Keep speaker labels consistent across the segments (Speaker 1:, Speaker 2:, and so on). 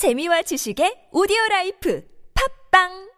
Speaker 1: 재미와 지식의 오디오 라이프. 팝빵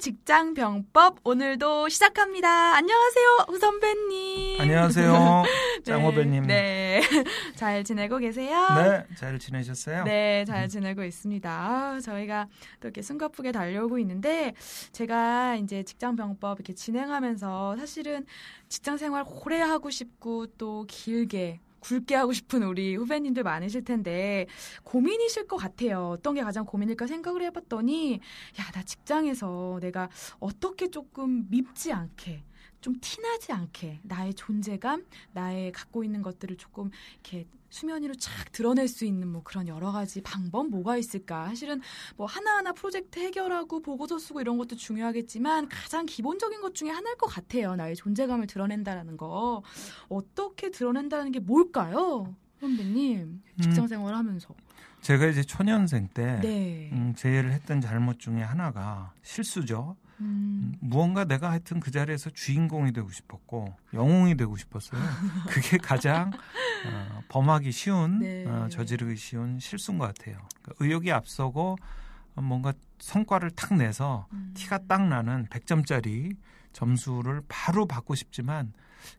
Speaker 2: 직장 병법 오늘도 시작합니다. 안녕하세요, 후선배님.
Speaker 3: 안녕하세요.
Speaker 2: 네,
Speaker 3: 짱호배님.
Speaker 2: 네, 잘 지내고 계세요?
Speaker 3: 네, 잘 지내셨어요?
Speaker 2: 네, 잘 지내고 있습니다. 아, 저희가 또 이렇게 숨가쁘게 달려오고 있는데 제가 이제 직장 병법 이렇게 진행하면서 사실은 직장 생활 오래 하고 싶고 또 길게 굵게 하고 싶은 우리 후배님들 많으실 텐데 고민이실 것 같아요. 어떤 게 가장 고민일까 생각을 해봤더니 야 나 직장에서 내가 어떻게 조금 밉지 않게 좀 티나지 않게 나의 존재감, 나의 갖고 있는 것들을 조금 이렇게 수면 위로 쫙 드러낼 수 있는 뭐 그런 여러 가지 방법 뭐가 있을까? 사실은 뭐 하나하나 프로젝트 해결하고 보고서 쓰고 이런 것도 중요하겠지만 가장 기본적인 것 중에 하나일 것 같아요. 나의 존재감을 드러낸다라는 거. 어떻게 드러낸다는 게 뭘까요? 선배님, 직장 생활 하면서.
Speaker 3: 제가 이제 초년생 때
Speaker 2: 네.
Speaker 3: 음, 제일 했던 잘못 중에 하나가 실수죠.
Speaker 2: 음,
Speaker 3: 음, 무언가 내가 하여튼 그 자리에서 주인공이 되고 싶었고 영웅이 되고 싶었어요. 그게 가장 어, 범하기 쉬운
Speaker 2: 네.
Speaker 3: 어, 저지르기 쉬운 실수인 것 같아요. 그러니까 의욕이 앞서고 어, 뭔가 성과를 탁 내서
Speaker 2: 음.
Speaker 3: 티가 딱 나는 100점짜리 점수를 바로 받고 싶지만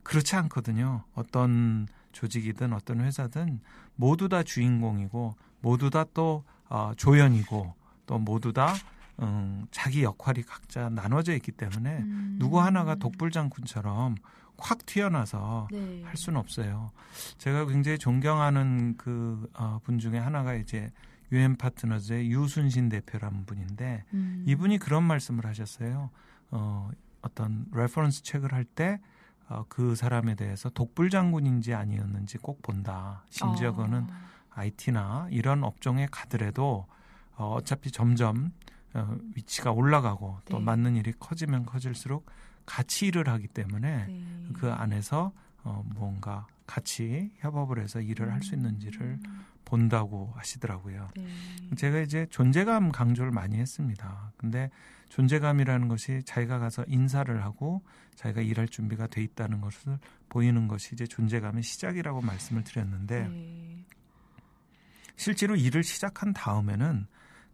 Speaker 3: 그렇지 않거든요. 어떤 조직이든 어떤 회사든 모두 다 주인공이고 모두 다 또 어, 조연이고 또 모두 다 음, 자기 역할이 각자 나눠져 있기 때문에
Speaker 2: 음.
Speaker 3: 누구 하나가 독불장군처럼 확 튀어나서
Speaker 2: 네.
Speaker 3: 할 수는 없어요. 제가 굉장히 존경하는 그 어, 분 중에 하나가 이제 유앤파트너즈의 유순신 대표라는 분인데
Speaker 2: 음.
Speaker 3: 이분이 그런 말씀을 하셨어요. 어, 어떤 reference check를 할때 어, 그 사람에 대해서 독불장군인지 아니었는지 꼭 본다. 심지어
Speaker 2: 어.
Speaker 3: 그거는 IT나 이런 업종에 가더라도 어, 어차피 점점 어, 위치가 올라가고 또
Speaker 2: 네.
Speaker 3: 맡는 일이 커지면 커질수록 같이 일을 하기 때문에
Speaker 2: 네.
Speaker 3: 그 안에서 어, 뭔가 같이 협업을 해서 일을 할수 있는지를
Speaker 2: 음.
Speaker 3: 본다고 하시더라고요.
Speaker 2: 네.
Speaker 3: 제가 이제 존재감 강조를 많이 했습니다. 근데 존재감이라는 것이 자기가 가서 인사를 하고 자기가 일할 준비가 돼 있다는 것을 보이는 것이 이제 존재감의 시작이라고 말씀을 드렸는데
Speaker 2: 네.
Speaker 3: 실제로 일을 시작한 다음에는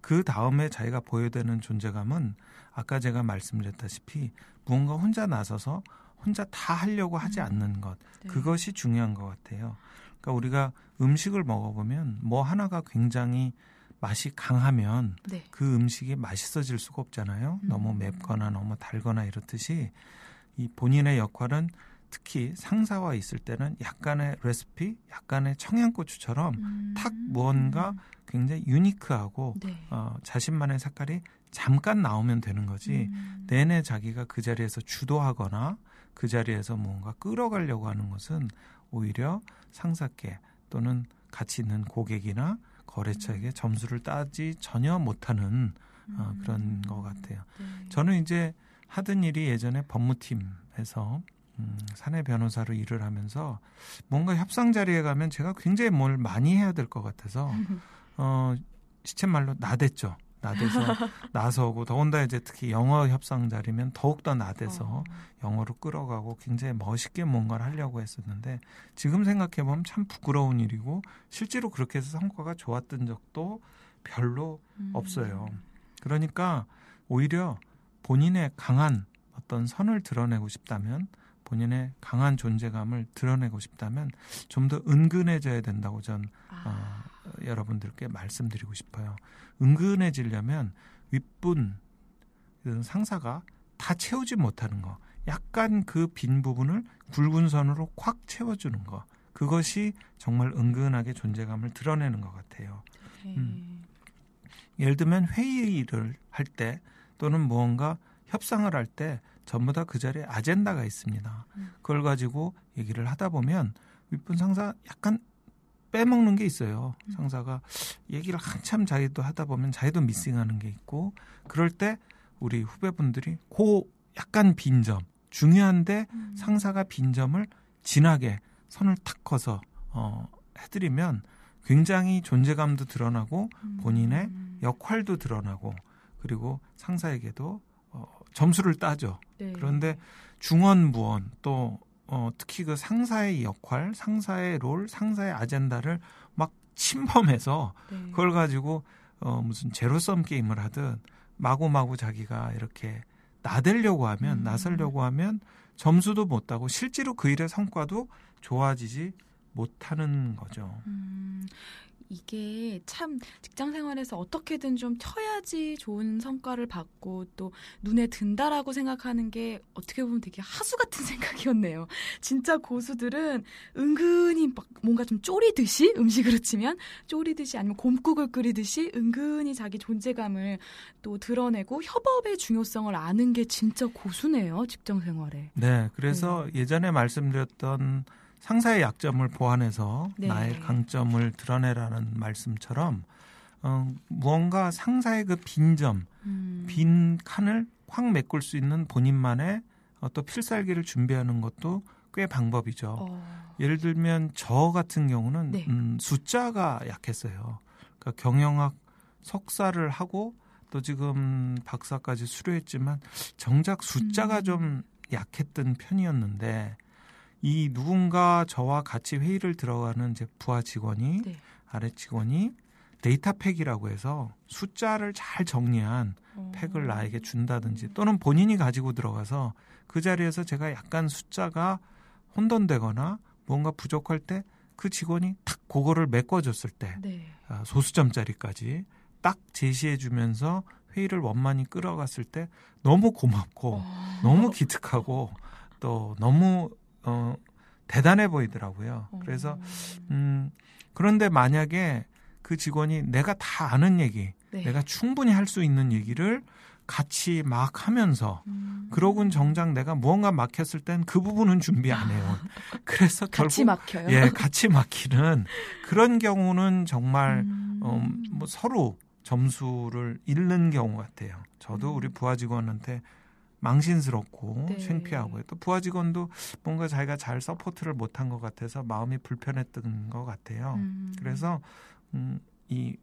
Speaker 3: 그 다음에 자기가 보여야 되는 존재감은 아까 제가 말씀드렸다시피 무언가 혼자 나서서 혼자 다 하려고 하지
Speaker 2: 음.
Speaker 3: 않는 것
Speaker 2: 네.
Speaker 3: 그것이 중요한 것 같아요. 그러니까 우리가 음식을 먹어보면 뭐 하나가 굉장히 맛이 강하면
Speaker 2: 네.
Speaker 3: 그 음식이 맛있어질 수가 없잖아요.
Speaker 2: 음.
Speaker 3: 너무 맵거나 너무 달거나 이렇듯이 이 본인의 역할은 특히 상사와 있을 때는 약간의 레시피, 약간의 청양고추처럼
Speaker 2: 음.
Speaker 3: 탁 무언가 굉장히 유니크하고
Speaker 2: 네.
Speaker 3: 어, 자신만의 색깔이 잠깐 나오면 되는 거지
Speaker 2: 음.
Speaker 3: 내내 자기가 그 자리에서 주도하거나 그 자리에서 뭔가 끌어가려고 하는 것은 오히려 상사께 또는 같이 있는 고객이나 거래처에게 점수를 따지 전혀 못하는 어,
Speaker 2: 음.
Speaker 3: 그런 것 같아요.
Speaker 2: 네.
Speaker 3: 저는 이제 하던 일이 예전에 법무팀에서 음, 사내 변호사로 일을 하면서 뭔가 협상 자리에 가면 제가 굉장히 뭘 많이 해야 될 것 같아서 어, 시쳇말로 나댔죠. 나대서 나서고 더군다나 이제 특히 영어 협상 자리면 더욱더 나대서
Speaker 2: 어.
Speaker 3: 영어로 끌어가고 굉장히 멋있게 뭔가를 하려고 했었는데 지금 생각해 보면 참 부끄러운 일이고 실제로 그렇게 해서 성과가 좋았던 적도 별로
Speaker 2: 음.
Speaker 3: 없어요. 그러니까 오히려 본인의 강한 어떤 선을 드러내고 싶다면 본인의 강한 존재감을 드러내고 싶다면 좀 더 은근해져야 된다고 전
Speaker 2: 아.
Speaker 3: 어, 여러분들께 말씀드리고 싶어요. 은근해지려면 윗분 그 상사가 다 채우지 못하는 거, 약간 그 빈 부분을 굵은 선으로 콱 채워주는 거, 그것이 정말 은근하게 존재감을 드러내는 것 같아요.
Speaker 2: 네.
Speaker 3: 음. 예를 들면 회의를 할 때 또는 무언가 협상을 할 때 전부 다 그 자리에 아젠다가 있습니다.
Speaker 2: 음.
Speaker 3: 그걸 가지고 얘기를 하다 보면 윗분 상사 약간 빼먹는 게 있어요.
Speaker 2: 음.
Speaker 3: 상사가 얘기를 한참 자기도 하다 보면 자기도 미싱하는 게 있고 그럴 때 우리 후배분들이 그 약간 빈 점 중요한데
Speaker 2: 음.
Speaker 3: 상사가 빈 점을 진하게 선을 탁 커서 어, 해드리면 굉장히 존재감도 드러나고 본인의
Speaker 2: 음.
Speaker 3: 역할도 드러나고 그리고 상사에게도 어, 점수를 따죠.
Speaker 2: 네.
Speaker 3: 그런데 중원부원 또 어, 특히 그 상사의 역할, 상사의 롤, 상사의 아젠다를 막 침범해서
Speaker 2: 네.
Speaker 3: 그걸 가지고 어, 무슨 제로섬 게임을 하듯 마구마구 자기가 이렇게 나대려고 하면
Speaker 2: 음.
Speaker 3: 나서려고 하면 점수도 못 따고 실제로 그 일의 성과도 좋아지지 못하는 거죠.
Speaker 2: 음, 이게 참 직장 생활에서 어떻게든 좀 쳐야지 좋은 성과를 받고 또 눈에 든다라고 생각하는 게 어떻게 보면 되게 하수 같은 생각이었네요. 진짜 고수들은 은근히 막 뭔가 좀 쪼리듯이 음식으로 치면 쪼리듯이 아니면 곰국을 끓이듯이 은근히 자기 존재감을 또 드러내고 협업의 중요성을 아는 게 진짜 고수네요. 직장 생활에.
Speaker 3: 네, 그래서 예전에 말씀드렸던 상사의 약점을 보완해서
Speaker 2: 네.
Speaker 3: 나의 강점을 드러내라는 말씀처럼 어, 무언가 상사의 그 빈점,
Speaker 2: 음.
Speaker 3: 빈 칸을 확 메꿀 수 있는 본인만의 어, 또 필살기를 준비하는 것도 꽤 방법이죠.
Speaker 2: 어.
Speaker 3: 예를 들면 저 같은 경우는
Speaker 2: 네.
Speaker 3: 음, 숫자가 약했어요. 그러니까 경영학 석사를 하고 또 지금 박사까지 수료했지만 정작 숫자가
Speaker 2: 음.
Speaker 3: 좀 약했던 편이었는데 이 누군가 저와 같이 회의를 들어가는 이제 부하 직원이
Speaker 2: 네.
Speaker 3: 아래 직원이 데이터 팩이라고 해서 숫자를 잘 정리한
Speaker 2: 어.
Speaker 3: 팩을 나에게 준다든지 또는 본인이 가지고 들어가서 그 자리에서 제가 약간 숫자가 혼돈되거나 뭔가 부족할 때 그 직원이 탁 그거를 메꿔줬을 때
Speaker 2: 네.
Speaker 3: 아, 소수점짜리까지 딱 제시해주면서 회의를 원만히 끌어갔을 때 너무 고맙고
Speaker 2: 어.
Speaker 3: 너무 기특하고 또 너무 어, 대단해 보이더라고요.
Speaker 2: 어.
Speaker 3: 그래서 음, 그런데 만약에 그 직원이 내가 다 아는 얘기,
Speaker 2: 네.
Speaker 3: 내가 충분히 할 수 있는 얘기를 같이 막 하면서
Speaker 2: 음.
Speaker 3: 그러곤 정작 내가 무언가 막혔을 땐 그 부분은 준비 안 해요. 그래서
Speaker 2: 같이
Speaker 3: 결국
Speaker 2: 막혀요.
Speaker 3: 예, 같이 막히는 그런 경우는 정말
Speaker 2: 음.
Speaker 3: 어, 뭐 서로 점수를 잃는 경우 같아요. 저도
Speaker 2: 음.
Speaker 3: 우리 부하 직원한테 망신스럽고
Speaker 2: 네.
Speaker 3: 창피하고요. 또 부하 직원도 뭔가 자기가 잘 support를 못한 것 같아서 마음이 불편했던 것 같아요.
Speaker 2: 음.
Speaker 3: 그래서 음, 이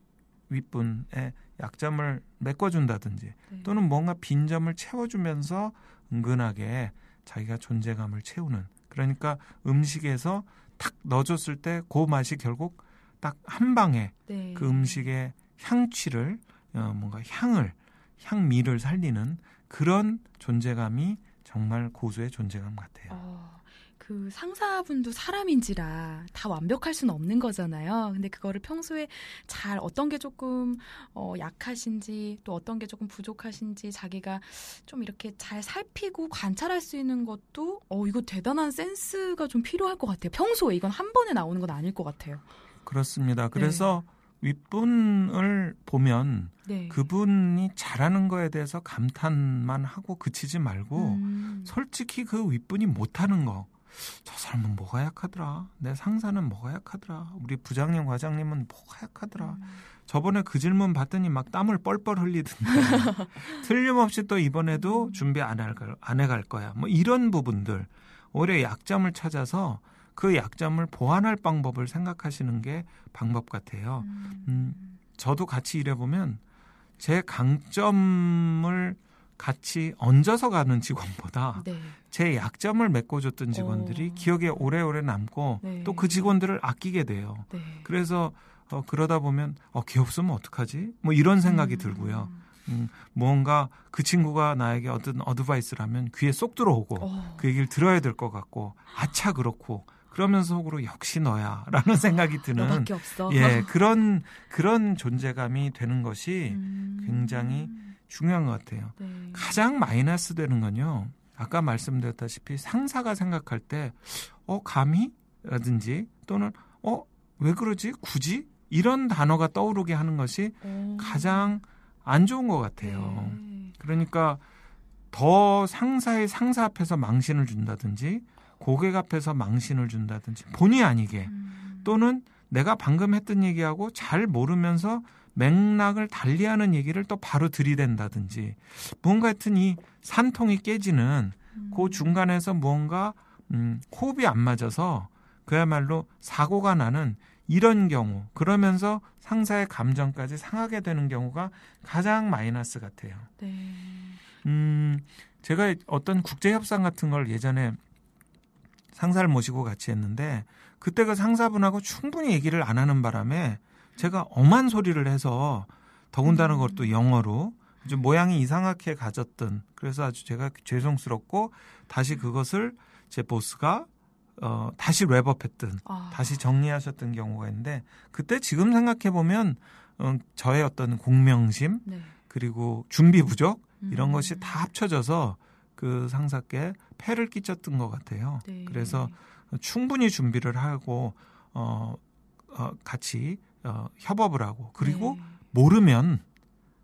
Speaker 3: 윗분의 약점을 메꿔준다든지
Speaker 2: 네.
Speaker 3: 또는 뭔가 빈점을 채워주면서 은근하게 자기가 존재감을 채우는 그러니까 음식에서 탁 넣어줬을 때 그 맛이 결국 딱 한 방에
Speaker 2: 네.
Speaker 3: 그 음식의 향취를 어, 뭔가 향을 향미를 살리는 그런 존재감이 정말 고수의 존재감 같아요.
Speaker 2: 어, 그 상사분도 사람인지라 다 완벽할 수는 없는 거잖아요. 근데 그거를 평소에 잘 어떤 게 조금 어, 약하신지 또 어떤 게 조금 부족하신지 자기가 좀 이렇게 잘 살피고 관찰할 수 있는 것도 어 이거 대단한 센스가 좀 필요할 것 같아요. 평소에 이건 한 번에 나오는 건 아닐 것 같아요.
Speaker 3: 그렇습니다. 그래서 윗분을 보면
Speaker 2: 네.
Speaker 3: 그분이 잘하는 거에 대해서 감탄만 하고 그치지 말고
Speaker 2: 음.
Speaker 3: 솔직히 그 윗분이 못하는 거. 저 사람은 뭐가 약하더라. 내 상사는 뭐가 약하더라. 우리 부장님, 과장님은 뭐가 약하더라.
Speaker 2: 음.
Speaker 3: 저번에 그 질문 받더니 막 땀을 뻘뻘 흘리던데. 틀림없이 또 이번에도 준비 안, 할, 거- 안 해갈 거야. 뭐 이런 부분들. 오히려 약점을 찾아서 그 약점을 보완할 방법을 생각하시는 게 방법 같아요. 음, 저도 같이 일해보면 제 강점을 같이 얹어서 가는 직원보다
Speaker 2: 네.
Speaker 3: 제 약점을 메꿔줬던 직원들이
Speaker 2: 어.
Speaker 3: 기억에 오래오래 남고
Speaker 2: 네.
Speaker 3: 또그 직원들을 아끼게 돼요.
Speaker 2: 네.
Speaker 3: 그래서 어, 그러다 보면 어, 걔 없으면 어떡하지? 뭐 이런 생각이
Speaker 2: 음.
Speaker 3: 들고요. 음, 무언가 그 친구가 나에게 어떤 어드바이스를 하면 귀에 쏙 들어오고
Speaker 2: 어.
Speaker 3: 그 얘기를 들어야 될 것 같고 아차 그렇고 그러면서 속으로 역시 너야라는 생각이 드는. 예 그런 그런 존재감이 되는 것이
Speaker 2: 음.
Speaker 3: 굉장히 중요한 것 같아요.
Speaker 2: 네.
Speaker 3: 가장 마이너스 되는 건요. 아까 말씀드렸다시피 상사가 생각할 때, 어, 감히? 라든지 또는, 어, 왜 그러지? 굳이? 이런 단어가 떠오르게 하는 것이
Speaker 2: 오.
Speaker 3: 가장 안 좋은 것 같아요.
Speaker 2: 네.
Speaker 3: 그러니까 더 상사의 상사 앞에서 망신을 준다든지 고객 앞에서 망신을 준다든지 본의 아니게
Speaker 2: 음.
Speaker 3: 또는 내가 방금 했던 얘기하고 잘 모르면서 맥락을 달리하는 얘기를 또 바로 들이댄다든지 뭔가 하여튼 이 산통이 깨지는
Speaker 2: 음.
Speaker 3: 그 중간에서 무언가 음, 호흡이 안 맞아서 그야말로 사고가 나는 이런 경우 그러면서 상사의 감정까지 상하게 되는 경우가 가장 마이너스 같아요.
Speaker 2: 네.
Speaker 3: 음, 제가 어떤 국제 협상 같은 걸 예전에 상사를 모시고 같이 했는데 그때 그 상사분하고 충분히 얘기를 안 하는 바람에 제가 엄한 소리를 해서 더군다나 그것도 영어로 좀 모양이 이상하게 가졌던 그래서 아주 제가 죄송스럽고 다시 그것을 제 보스가 어 다시 랩업했던
Speaker 2: 아.
Speaker 3: 다시 정리하셨던 경우가 있는데 그때 지금 생각해 보면 어, 저의 어떤 공명심
Speaker 2: 네.
Speaker 3: 그리고 준비 부족 이런
Speaker 2: 음.
Speaker 3: 것이 다 합쳐져서 그 상사께 폐를 끼쳤던 것 같아요.
Speaker 2: 네.
Speaker 3: 그래서 충분히 준비를 하고 어, 어 같이 어, 협업을 하고 그리고
Speaker 2: 네.
Speaker 3: 모르면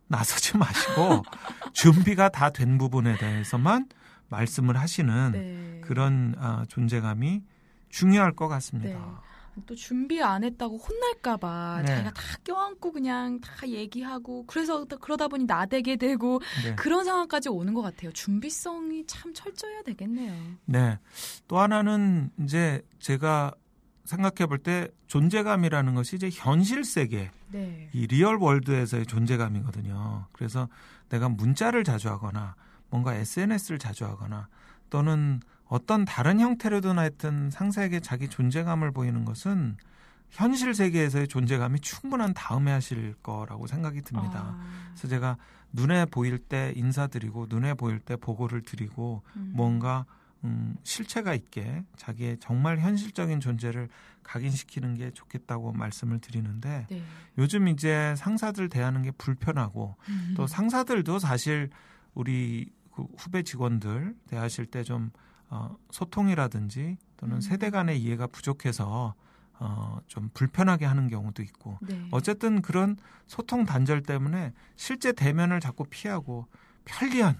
Speaker 3: 나서지 마시고 준비가 다 된 부분에 대해서만 말씀을 하시는
Speaker 2: 네.
Speaker 3: 그런 아, 존재감이 중요할 것 같습니다.
Speaker 2: 네. 또 준비 안 했다고 혼날까봐
Speaker 3: 네.
Speaker 2: 자기가 다 껴안고 그냥 다 얘기하고 그래서 또 그러다 보니 나대게 되고
Speaker 3: 네.
Speaker 2: 그런 상황까지 오는 것 같아요. 준비성이 참 철저해야 되겠네요.
Speaker 3: 네. 또 하나는 이제 제가 생각해 볼 때 존재감이라는 것이 이제 현실 세계,
Speaker 2: 네.
Speaker 3: 이 real world에서의 존재감이거든요. 그래서 내가 문자를 자주 하거나 뭔가 SNS를 자주 하거나 또는 어떤 다른 형태로든 하여튼 상사에게 자기 존재감을 보이는 것은 현실 세계에서의 존재감이 충분한 다음에 하실 거라고 생각이 듭니다.
Speaker 2: 아,
Speaker 3: 그래서 제가 눈에 보일 때 인사드리고 눈에 보일 때 보고를 드리고
Speaker 2: 음.
Speaker 3: 뭔가 음, 실체가 있게 자기의 정말 현실적인 존재를 각인시키는 게 좋겠다고 말씀을 드리는데
Speaker 2: 네.
Speaker 3: 요즘 이제 상사들 대하는 게 불편하고
Speaker 2: 음.
Speaker 3: 또 상사들도 사실 우리 그 후배 직원들 대하실 때좀 어, 소통이라든지 또는
Speaker 2: 음.
Speaker 3: 세대 간의 이해가 부족해서 어, 좀 불편하게 하는 경우도 있고
Speaker 2: 네.
Speaker 3: 어쨌든 그런 소통 단절 때문에 실제 대면을 자꾸 피하고 편리한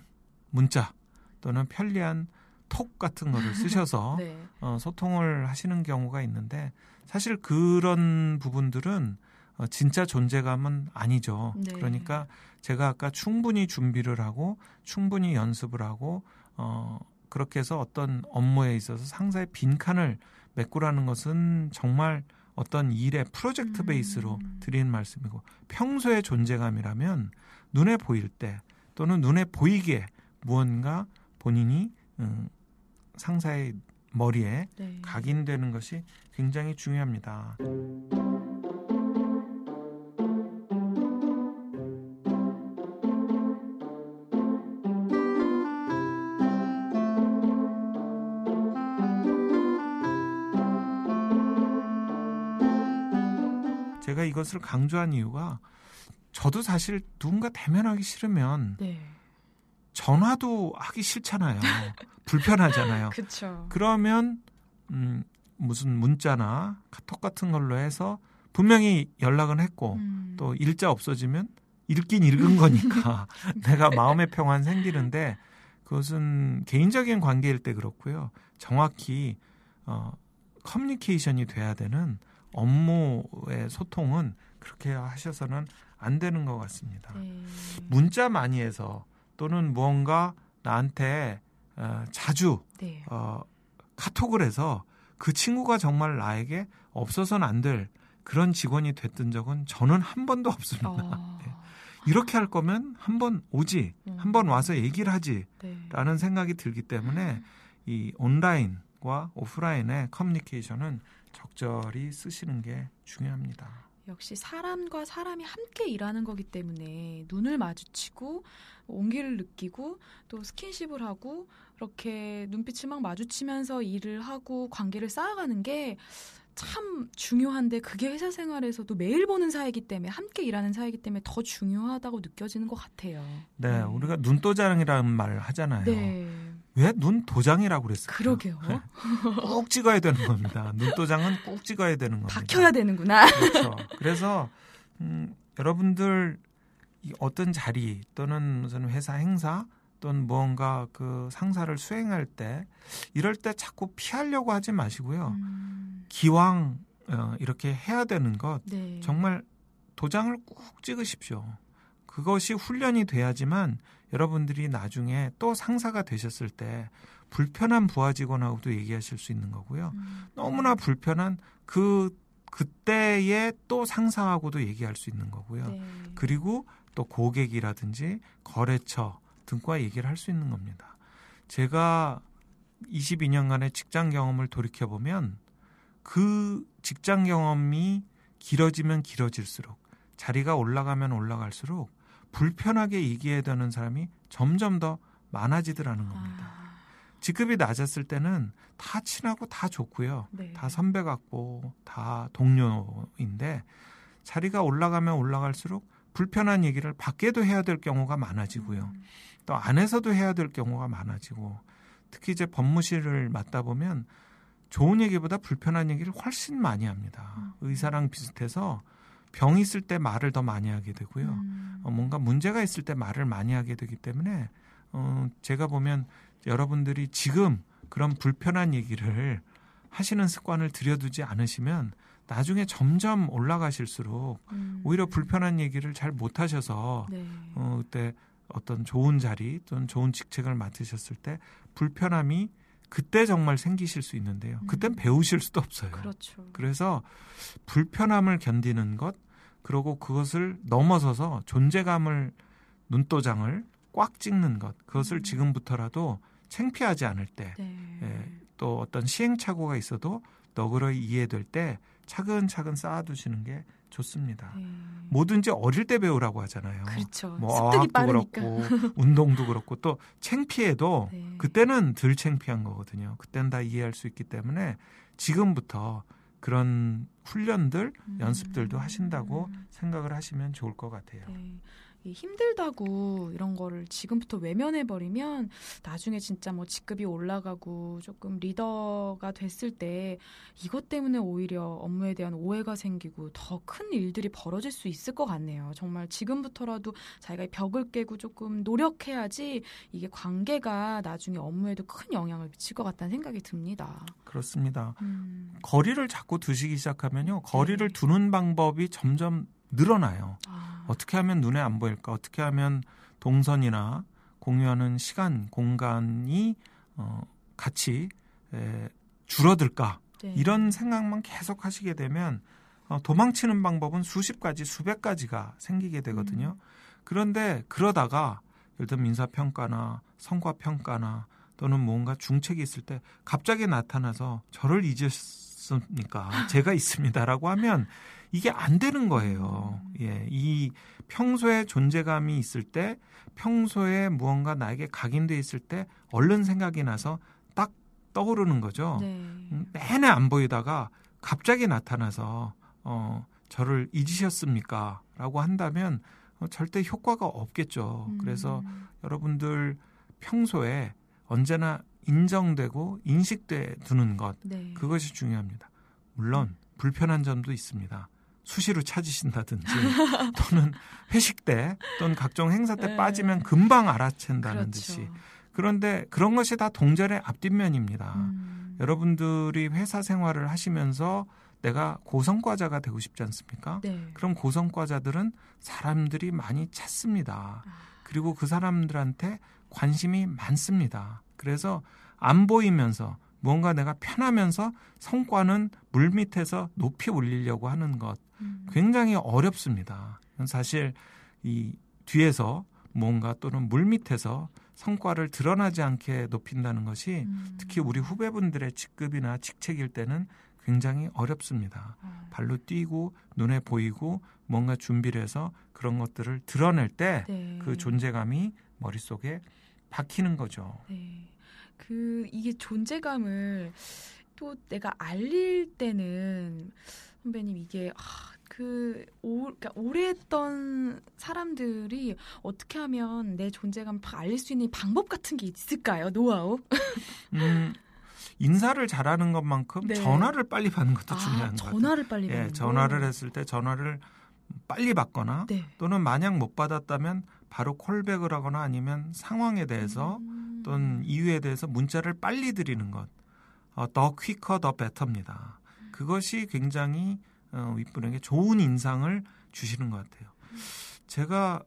Speaker 3: 문자 또는 편리한 톡 같은 거를 쓰셔서
Speaker 2: 네.
Speaker 3: 어, 소통을 하시는 경우가 있는데 사실 그런 부분들은 어, 진짜 존재감은 아니죠.
Speaker 2: 네.
Speaker 3: 그러니까 제가 아까 충분히 준비를 하고 충분히 연습을 하고 어, 그렇게 해서 어떤 업무에 있어서 상사의 빈칸을 메꾸라는 것은 정말 어떤 일의 프로젝트
Speaker 2: 음.
Speaker 3: 베이스로 드리는 말씀이고 평소의 존재감이라면 눈에 보일 때 또는 눈에 보이게 무언가 본인이 음, 상사의 머리에
Speaker 2: 네.
Speaker 3: 각인되는 것이 굉장히 중요합니다. 제가 이것을 강조한 이유가 저도 사실 누군가 대면하기 싫으면
Speaker 2: 네.
Speaker 3: 전화도 하기 싫잖아요. 불편하잖아요.
Speaker 2: 그렇죠.
Speaker 3: 그러면 음, 무슨 문자나 카톡 같은 걸로 해서 분명히 연락은 했고
Speaker 2: 음.
Speaker 3: 또 일자 없어지면 읽긴 읽은 거니까 내가 마음의 평안 생기는데 그것은 개인적인 관계일 때 그렇고요. 정확히 어, 커뮤니케이션이 돼야 되는 업무의 소통은 그렇게 하셔서는 안 되는 것 같습니다.
Speaker 2: 네.
Speaker 3: 문자 많이 해서 또는 무언가 나한테 어, 자주
Speaker 2: 네.
Speaker 3: 어, 카톡을 해서 그 친구가 정말 나에게 없어서는 안 될 그런 직원이 됐던 적은 저는 한 번도 없습니다.
Speaker 2: 어.
Speaker 3: 네. 이렇게 할 거면 한 번 오지,
Speaker 2: 음.
Speaker 3: 한번 와서 얘기를 하지라는
Speaker 2: 네.
Speaker 3: 생각이 들기 때문에 이 온라인과 오프라인의 커뮤니케이션은 적절히 쓰시는 게 중요합니다.
Speaker 2: 역시 사람과 사람이 함께 일하는 거기 때문에 눈을 마주치고 온기를 느끼고 또 스킨십을 하고 이렇게 눈빛을 막 마주치면서 일을 하고 관계를 쌓아가는 게 참 중요한데 그게 회사 생활에서도 매일 보는 사이기 때문에 함께 일하는 사이기 때문에 더 중요하다고 느껴지는 것 같아요.
Speaker 3: 네,
Speaker 2: 네.
Speaker 3: 우리가 눈도장이라는 말을 하잖아요.
Speaker 2: 네,
Speaker 3: 왜 눈 도장이라고 그랬을까요?
Speaker 2: 그러게요.
Speaker 3: 네. 꼭 찍어야 되는 겁니다. 눈 도장은 꼭 찍어야 되는 겁니다.
Speaker 2: 박혀야 되는구나.
Speaker 3: 그렇죠. 그래서 음, 여러분들 이 어떤 자리 또는 무슨 회사 행사 또는 무언가 그 상사를 수행할 때 이럴 때 자꾸 피하려고 하지 마시고요.
Speaker 2: 음,
Speaker 3: 기왕 어, 이렇게 해야 되는 것
Speaker 2: 네.
Speaker 3: 정말 도장을 꼭 찍으십시오. 그것이 훈련이 돼야지만 여러분들이 나중에 또 상사가 되셨을 때 불편한 부하 직원하고도 얘기하실 수 있는 거고요.
Speaker 2: 음.
Speaker 3: 너무나 불편한 그 그때의 또 상사하고도 얘기할 수 있는 거고요.
Speaker 2: 네.
Speaker 3: 그리고 또 고객이라든지 거래처 등과 얘기를 할 수 있는 겁니다. 제가 22년간의 직장 경험을 돌이켜 보면 그 직장 경험이 길어지면 길어질수록 자리가 올라가면 올라갈수록 불편하게 얘기해야 되는 사람이 점점 더 많아지더라는 겁니다.
Speaker 2: 아,
Speaker 3: 직급이 낮았을 때는 다 친하고 다 좋고요.
Speaker 2: 네.
Speaker 3: 다 선배 같고 다 동료인데 자리가 올라가면 올라갈수록 불편한 얘기를 밖에도 해야 될 경우가 많아지고요.
Speaker 2: 음.
Speaker 3: 또 안에서도 해야 될 경우가 많아지고 특히 이제 법무실을 맡다 보면 좋은 얘기보다 불편한 얘기를 훨씬 많이 합니다.
Speaker 2: 음.
Speaker 3: 의사랑 비슷해서 병 있을 때 말을 더 많이 하게 되고요.
Speaker 2: 음.
Speaker 3: 어, 뭔가 문제가 있을 때 말을 많이 하게 되기 때문에 어, 제가 보면 여러분들이 지금 그런 불편한 얘기를 하시는 습관을 들여두지 않으시면 나중에 점점 올라가실수록
Speaker 2: 음.
Speaker 3: 오히려 불편한 얘기를 잘 못하셔서
Speaker 2: 네.
Speaker 3: 어, 그때 어떤 좋은 자리 또는 좋은 직책을 맡으셨을 때 불편함이 그때 정말 생기실 수 있는데요. 그땐
Speaker 2: 음.
Speaker 3: 배우실 수도 없어요.
Speaker 2: 그렇죠.
Speaker 3: 그래서 불편함을 견디는 것, 그리고 그것을 넘어서서 존재감을 눈도장을 꽉 찍는 것, 그것을
Speaker 2: 음.
Speaker 3: 지금부터라도 창피하지 않을 때,
Speaker 2: 네.
Speaker 3: 예, 또 어떤 시행착오가 있어도 너그러이 이해될 때 차근차근 쌓아두시는 게 좋습니다.
Speaker 2: 네.
Speaker 3: 뭐든지 어릴 때 배우라고 하잖아요.
Speaker 2: 그렇죠.
Speaker 3: 뭐
Speaker 2: 습득이 빠르니까.
Speaker 3: 그렇고 운동도 그렇고 또 창피해도
Speaker 2: 네.
Speaker 3: 그때는 덜 창피한 거거든요. 그때는 다 이해할 수 있기 때문에 지금부터 그런 훈련들,
Speaker 2: 음.
Speaker 3: 연습들도 하신다고 생각을 하시면 좋을 것 같아요.
Speaker 2: 네. 이 힘들다고 이런 거를 지금부터 외면해 버리면 나중에 진짜 뭐 직급이 올라가고 조금 리더가 됐을 때 이것 때문에 오히려 업무에 대한 오해가 생기고 더 큰 일들이 벌어질 수 있을 것 같네요. 정말 지금부터라도 자기가 이 벽을 깨고 조금 노력해야지 이게 관계가 나중에 업무에도 큰 영향을 미칠 것 같다는 생각이 듭니다.
Speaker 3: 그렇습니다.
Speaker 2: 음.
Speaker 3: 거리를 자꾸 두시기 시작하면요. 거리를
Speaker 2: 네.
Speaker 3: 두는 방법이 점점 늘어나요.
Speaker 2: 아,
Speaker 3: 어떻게 하면 눈에 안 보일까? 어떻게 하면 동선이나 공유하는 시간, 공간이 어, 같이 에, 줄어들까?
Speaker 2: 네.
Speaker 3: 이런 생각만 계속 하시게 되면 어, 도망치는 방법은 수십 가지, 수백 가지가 생기게 되거든요. 그런데 그러다가 예를 들면 인사평가나 성과평가나 또는 뭔가 중책이 있을 때 갑자기 나타나서 저를 잊었습니까? 제가 있습니다라고 하면 이게 안 되는 거예요. 예. 이 평소에 존재감이 있을 때 평소에 무언가 나에게 각인돼 있을 때 얼른 생각이 나서 딱 떠오르는 거죠.
Speaker 2: 네.
Speaker 3: 음, 내내 안 보이다가 갑자기 나타나서 어, 저를 잊으셨습니까? 라고 한다면 어, 절대 효과가 없겠죠.
Speaker 2: 음.
Speaker 3: 그래서 여러분들 평소에 언제나 인정되고 인식돼 두는 것
Speaker 2: 네.
Speaker 3: 그것이 중요합니다. 물론 불편한 점도 있습니다. 수시로 찾으신다든지 또는 회식 때 또는 각종 행사 때
Speaker 2: 네.
Speaker 3: 빠지면 금방 알아챈다는
Speaker 2: 그렇죠.
Speaker 3: 듯이 그런데 그런 것이 다 동전의 앞뒷면입니다.
Speaker 2: 음.
Speaker 3: 여러분들이 회사 생활을 하시면서 내가 고성과자가 되고 싶지 않습니까?
Speaker 2: 네.
Speaker 3: 그럼 고성과자들은 사람들이 많이 찾습니다.
Speaker 2: 아.
Speaker 3: 그리고 그 사람들한테 관심이 많습니다. 그래서 안 보이면서 무언가 내가 편하면서 성과는 물밑에서 높이 올리려고 하는 것
Speaker 2: 음.
Speaker 3: 굉장히 어렵습니다. 사실 이 뒤에서 뭔가 또는 물 밑에서 성과를 드러나지 않게 높인다는 것이
Speaker 2: 음.
Speaker 3: 특히 우리 후배분들의 직급이나 직책일 때는 굉장히 어렵습니다.
Speaker 2: 어.
Speaker 3: 발로 뛰고 눈에 보이고 뭔가 준비를 해서 그런 것들을 드러낼 때그
Speaker 2: 네.
Speaker 3: 존재감이 머릿속에 박히는 거죠.
Speaker 2: 네. 그 이게 존재감을 또 내가 알릴 때는 선배님 이게 아, 그 오, 그러니까 오래 했던 사람들이 어떻게 하면 내 존재감을 팍 알릴 수 있는 방법 같은 게 있을까요? 노하우?
Speaker 3: 음, 인사를 잘하는 것만큼
Speaker 2: 네.
Speaker 3: 전화를 빨리 받는 것도 중요한
Speaker 2: 아,
Speaker 3: 것 같아요.
Speaker 2: 전화를 빨리 받는
Speaker 3: 예,
Speaker 2: 거.
Speaker 3: 전화를 했을 때 전화를 빨리 받거나
Speaker 2: 네.
Speaker 3: 또는 만약 못 받았다면 바로 콜백을 하거나 아니면 상황에 대해서
Speaker 2: 음.
Speaker 3: 또는 이유에 대해서 문자를 빨리 드리는 것. 어, 더 퀴커 더 베터입니다. 그것이 굉장히 어, 윗분에게 좋은 인상을 주시는 것 같아요. 제가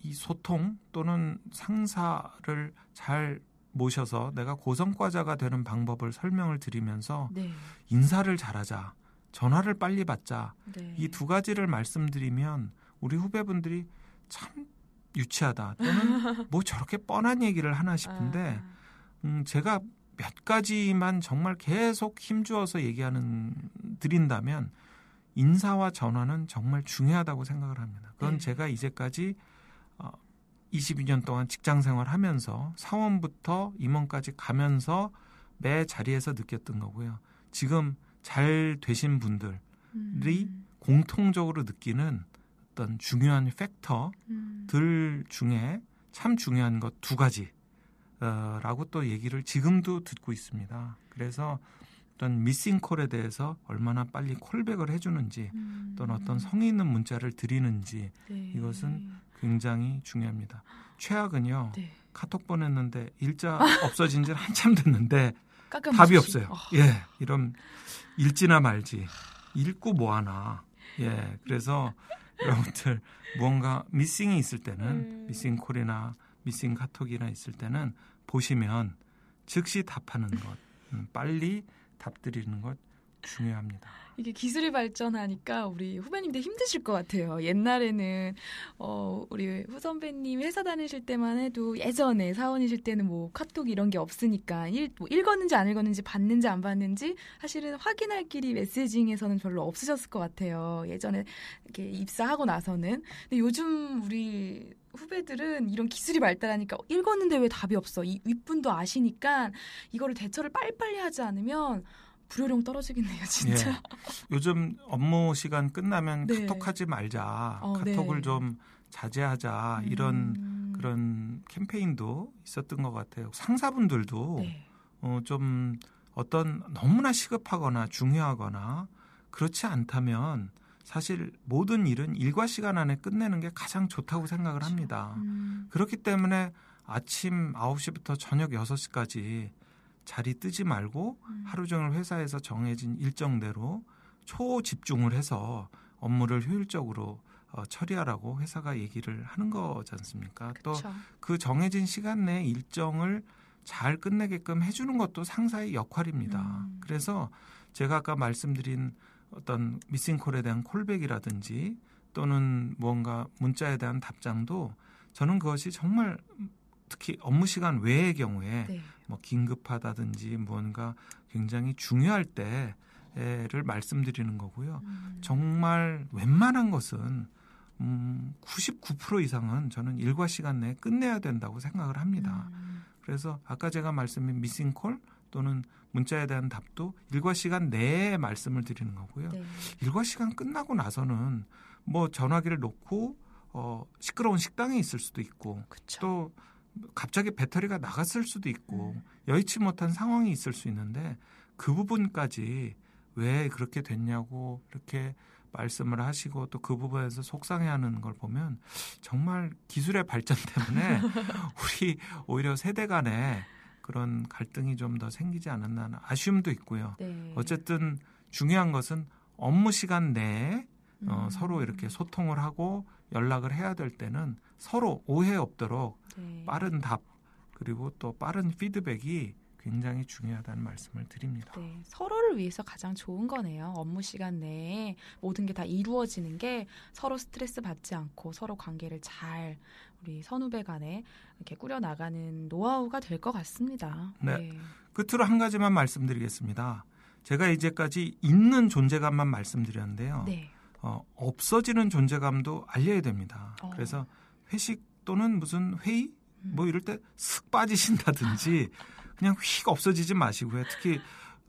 Speaker 3: 이 소통 또는 상사를 잘 모셔서 내가 고성과자가 되는 방법을 설명을 드리면서
Speaker 2: 네.
Speaker 3: 인사를 잘하자, 전화를 빨리 받자
Speaker 2: 네.
Speaker 3: 이두 가지를 말씀드리면 우리 후배분들이 참 유치하다 또는 뭐 저렇게 뻔한 얘기를 하나 싶은데
Speaker 2: 아,
Speaker 3: 음, 제가 몇 가지만 정말 계속 힘주어서 얘기하는 드린다면 인사와 전화는 정말 중요하다고 생각을 합니다. 그건
Speaker 2: 네.
Speaker 3: 제가 이제까지 어, 22년 동안 직장 생활하면서 사원부터 임원까지 가면서 매 자리에서 느꼈던 거고요. 지금 잘 되신 분들이
Speaker 2: 음,
Speaker 3: 공통적으로 느끼는 어떤 중요한 팩터
Speaker 2: 음,
Speaker 3: 들 중에 참 중요한 것 두 가지 어, 라고 또 얘기를 지금도 듣고 있습니다. 그래서 어떤 미싱콜에 대해서 얼마나 빨리 콜백을 해주는지
Speaker 2: 음,
Speaker 3: 또는 어떤 성의 있는 문자를 드리는지
Speaker 2: 네.
Speaker 3: 이것은 굉장히 중요합니다. 최악은요.
Speaker 2: 네.
Speaker 3: 카톡 보냈는데 일자 없어진 지 한참 됐는데 답이 없어요.
Speaker 2: 어,
Speaker 3: 예, 이런 읽지나 말지 읽고 뭐하나. 예, 그래서 여러분들 무언가 미싱이 있을 때는
Speaker 2: 음.
Speaker 3: 미싱 콜이나 미싱 카톡이나 있을 때는 보시면 즉시 답하는 것, 음, 빨리 답드리는 것 중요합니다.
Speaker 2: 이게 기술이 발전하니까 우리 후배님들 힘드실 것 같아요. 옛날에는 어 우리 후 선배님 회사 다니실 때만 해도 예전에 사원이실 때는 뭐 카톡 이런 게 없으니까 읽, 뭐 읽었는지 안 읽었는지 봤는지 안 봤는지 사실은 확인할 길이 메시징에서는 별로 없으셨을 것 같아요. 예전에 이렇게 입사하고 나서는 근데 요즘 우리 후배들은 이런 기술이 발달하니까 읽었는데 왜 답이 없어? 이 윗분도 아시니까 이거를 대처를 빨리빨리 하지 않으면 불효령 떨어지겠네요, 진짜.
Speaker 3: 예. 요즘 업무 시간 끝나면
Speaker 2: 네.
Speaker 3: 카톡하지 말자,
Speaker 2: 어,
Speaker 3: 카톡을
Speaker 2: 네.
Speaker 3: 좀 자제하자 이런
Speaker 2: 음,
Speaker 3: 그런 캠페인도 있었던 것 같아요. 상사분들도
Speaker 2: 네.
Speaker 3: 어, 좀 어떤 너무나 시급하거나 중요하거나 그렇지 않다면 사실 모든 일은 일과 시간 안에 끝내는 게 가장 좋다고 생각을 합니다.
Speaker 2: 음,
Speaker 3: 그렇기 때문에 아침 9시부터 저녁 6시까지 자리 뜨지 말고
Speaker 2: 음.
Speaker 3: 하루 종일 회사에서 정해진 일정대로 초집중을 해서 업무를 효율적으로 어, 처리하라고 회사가 얘기를 하는 거지 않습니까? 또.
Speaker 2: 그
Speaker 3: 정해진 시간 내에 일정을 잘 끝내게끔 해주는 것도 상사의 역할입니다.
Speaker 2: 음.
Speaker 3: 그래서 제가 아까 말씀드린 어떤 미싱콜에 대한 콜백이라든지 또는 무언가 문자에 대한 답장도 저는 그것이 정말 특히 업무 시간 외의 경우에
Speaker 2: 네.
Speaker 3: 뭐 긴급하다든지 무언가 굉장히 중요할 때를 말씀드리는 거고요.
Speaker 2: 음.
Speaker 3: 정말 웬만한 것은 음, 99% 이상은 저는 일과 시간 내에 끝내야 된다고 생각을 합니다.
Speaker 2: 음.
Speaker 3: 그래서 아까 제가 말씀드린 미싱콜 또는 문자에 대한 답도 일과 시간 내에 말씀을 드리는 거고요.
Speaker 2: 네.
Speaker 3: 일과 시간 끝나고 나서는 뭐 전화기를 놓고 어, 시끄러운 식당에 있을 수도 있고
Speaker 2: 그쵸.
Speaker 3: 또 갑자기 배터리가 나갔을 수도 있고
Speaker 2: 음.
Speaker 3: 여의치 못한 상황이 있을 수 있는데 그 부분까지 왜 그렇게 됐냐고 이렇게 말씀을 하시고 또 그 부분에서 속상해하는 걸 보면 정말 기술의 발전 때문에 우리 오히려 세대 간에 그런 갈등이 좀 더 생기지 않았나 하는 아쉬움도 있고요.
Speaker 2: 네.
Speaker 3: 어쨌든 중요한 것은 업무 시간 내에 어,
Speaker 2: 음.
Speaker 3: 서로 이렇게 소통을 하고 연락을 해야 될 때는 서로 오해 없도록
Speaker 2: 네.
Speaker 3: 빠른 답 그리고 또 빠른 피드백이 굉장히 중요하다는 말씀을 드립니다.
Speaker 2: 네, 서로를 위해서 가장 좋은 거네요. 업무 시간 내에 모든 게 다 이루어지는 게 서로 스트레스 받지 않고 서로 관계를 잘 우리 선후배 간에 이렇게 꾸려 나가는 노하우가 될 것 같습니다.
Speaker 3: 네. 끝으로 한 가지만 말씀드리겠습니다. 제가 이제까지 있는 존재감만 말씀드렸는데요.
Speaker 2: 네.
Speaker 3: 어, 없어지는 존재감도 알려야 됩니다.
Speaker 2: 어.
Speaker 3: 그래서 회식 또는 무슨 회의
Speaker 2: 음.
Speaker 3: 뭐 이럴 때 슥 빠지신다든지 그냥 휙 없어지지 마시고요. 특히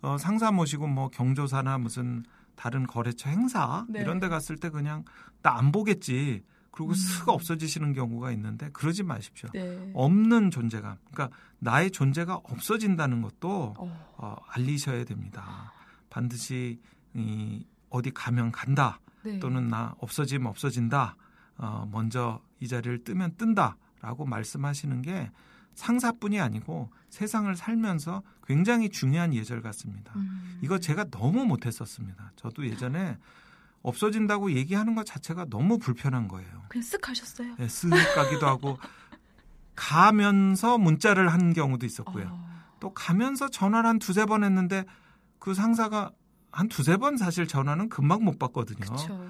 Speaker 3: 어, 상사 모시고 뭐 경조사나 무슨 다른 거래처 행사
Speaker 2: 네.
Speaker 3: 이런 데 갔을 때 그냥 나 안 보겠지. 그리고
Speaker 2: 음.
Speaker 3: 슥 없어지시는 경우가 있는데 그러지 마십시오.
Speaker 2: 네.
Speaker 3: 없는 존재감. 그러니까 나의 존재가 없어진다는 것도
Speaker 2: 어,
Speaker 3: 어, 알리셔야 됩니다. 반드시 이 어디 가면 간다.
Speaker 2: 네.
Speaker 3: 또는 나 없어지면 없어진다. 어, 먼저 이 자리를 뜨면 뜬다라고 말씀하시는 게 상사뿐이 아니고 세상을 살면서 굉장히 중요한 예절 같습니다.
Speaker 2: 음.
Speaker 3: 이거 제가 너무 못했었습니다. 저도 예전에 없어진다고 얘기하는 것 자체가 너무 불편한 거예요.
Speaker 2: 그냥 쓱 가셨어요.
Speaker 3: 예, 쓱 가기도 하고 가면서 문자를 한 경우도 있었고요.
Speaker 2: 어.
Speaker 3: 또 가면서 전화를 한 두세 번 했는데 그 상사가 한 두세 번 사실 전화는 금방 못 받거든요.
Speaker 2: 그쵸.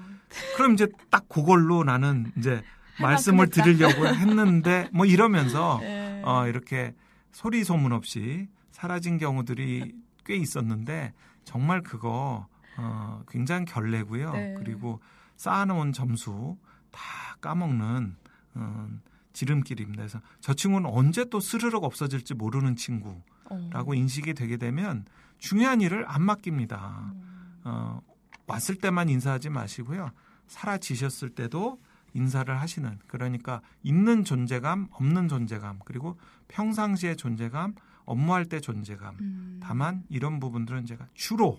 Speaker 3: 그럼 이제 딱 그걸로 나는 이제
Speaker 2: 할
Speaker 3: 말씀을. 드리려고 했는데 뭐 이러면서
Speaker 2: 네.
Speaker 3: 어 이렇게 소리 소문 없이 사라진 경우들이 꽤 있었는데 정말 그거 어 굉장히 결례고요.
Speaker 2: 네.
Speaker 3: 그리고 쌓아놓은 점수 다 까먹는 어, 지름길입니다. 그래서 저 친구는 언제 또 스르륵 없어질지 모르는 친구라고
Speaker 2: 어.
Speaker 3: 인식이 되게 되면 중요한 일을 안 맡깁니다.
Speaker 2: 음.
Speaker 3: 어, 왔을 때만 인사하지 마시고요. 사라지셨을 때도 인사를 하시는 그러니까 있는 존재감, 없는 존재감, 그리고 평상시의 존재감, 업무할 때 존재감.
Speaker 2: 음.
Speaker 3: 다만 이런 부분들은 제가 주로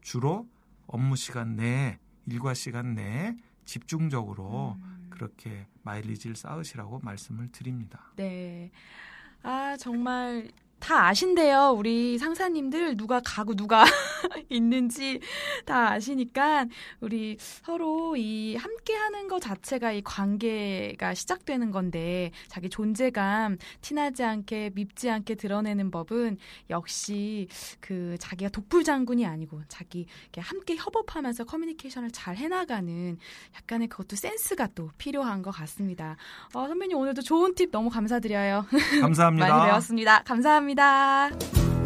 Speaker 3: 주로 업무 시간 내에 일과 시간 내에 집중적으로
Speaker 2: 음.
Speaker 3: 그렇게 마일리지를 쌓으시라고 말씀을 드립니다.
Speaker 2: 네. 아, 정말 다 아신대요. 우리 상사님들 누가 가고 누가 있는지 다 아시니까 우리 서로 이 함께 하는 것 자체가 이 관계가 시작되는 건데 자기 존재감 티나지 않게 밉지 않게 드러내는 법은 역시 그 자기가 독불 장군이 아니고 자기 함께 협업하면서 커뮤니케이션을 잘 해나가는 약간의 그것도 센스가 또 필요한 것 같습니다. 어, 선배님 오늘도 좋은 팁 너무 감사드려요.
Speaker 3: 감사합니다.
Speaker 2: 많이 배웠습니다. 감사합니다.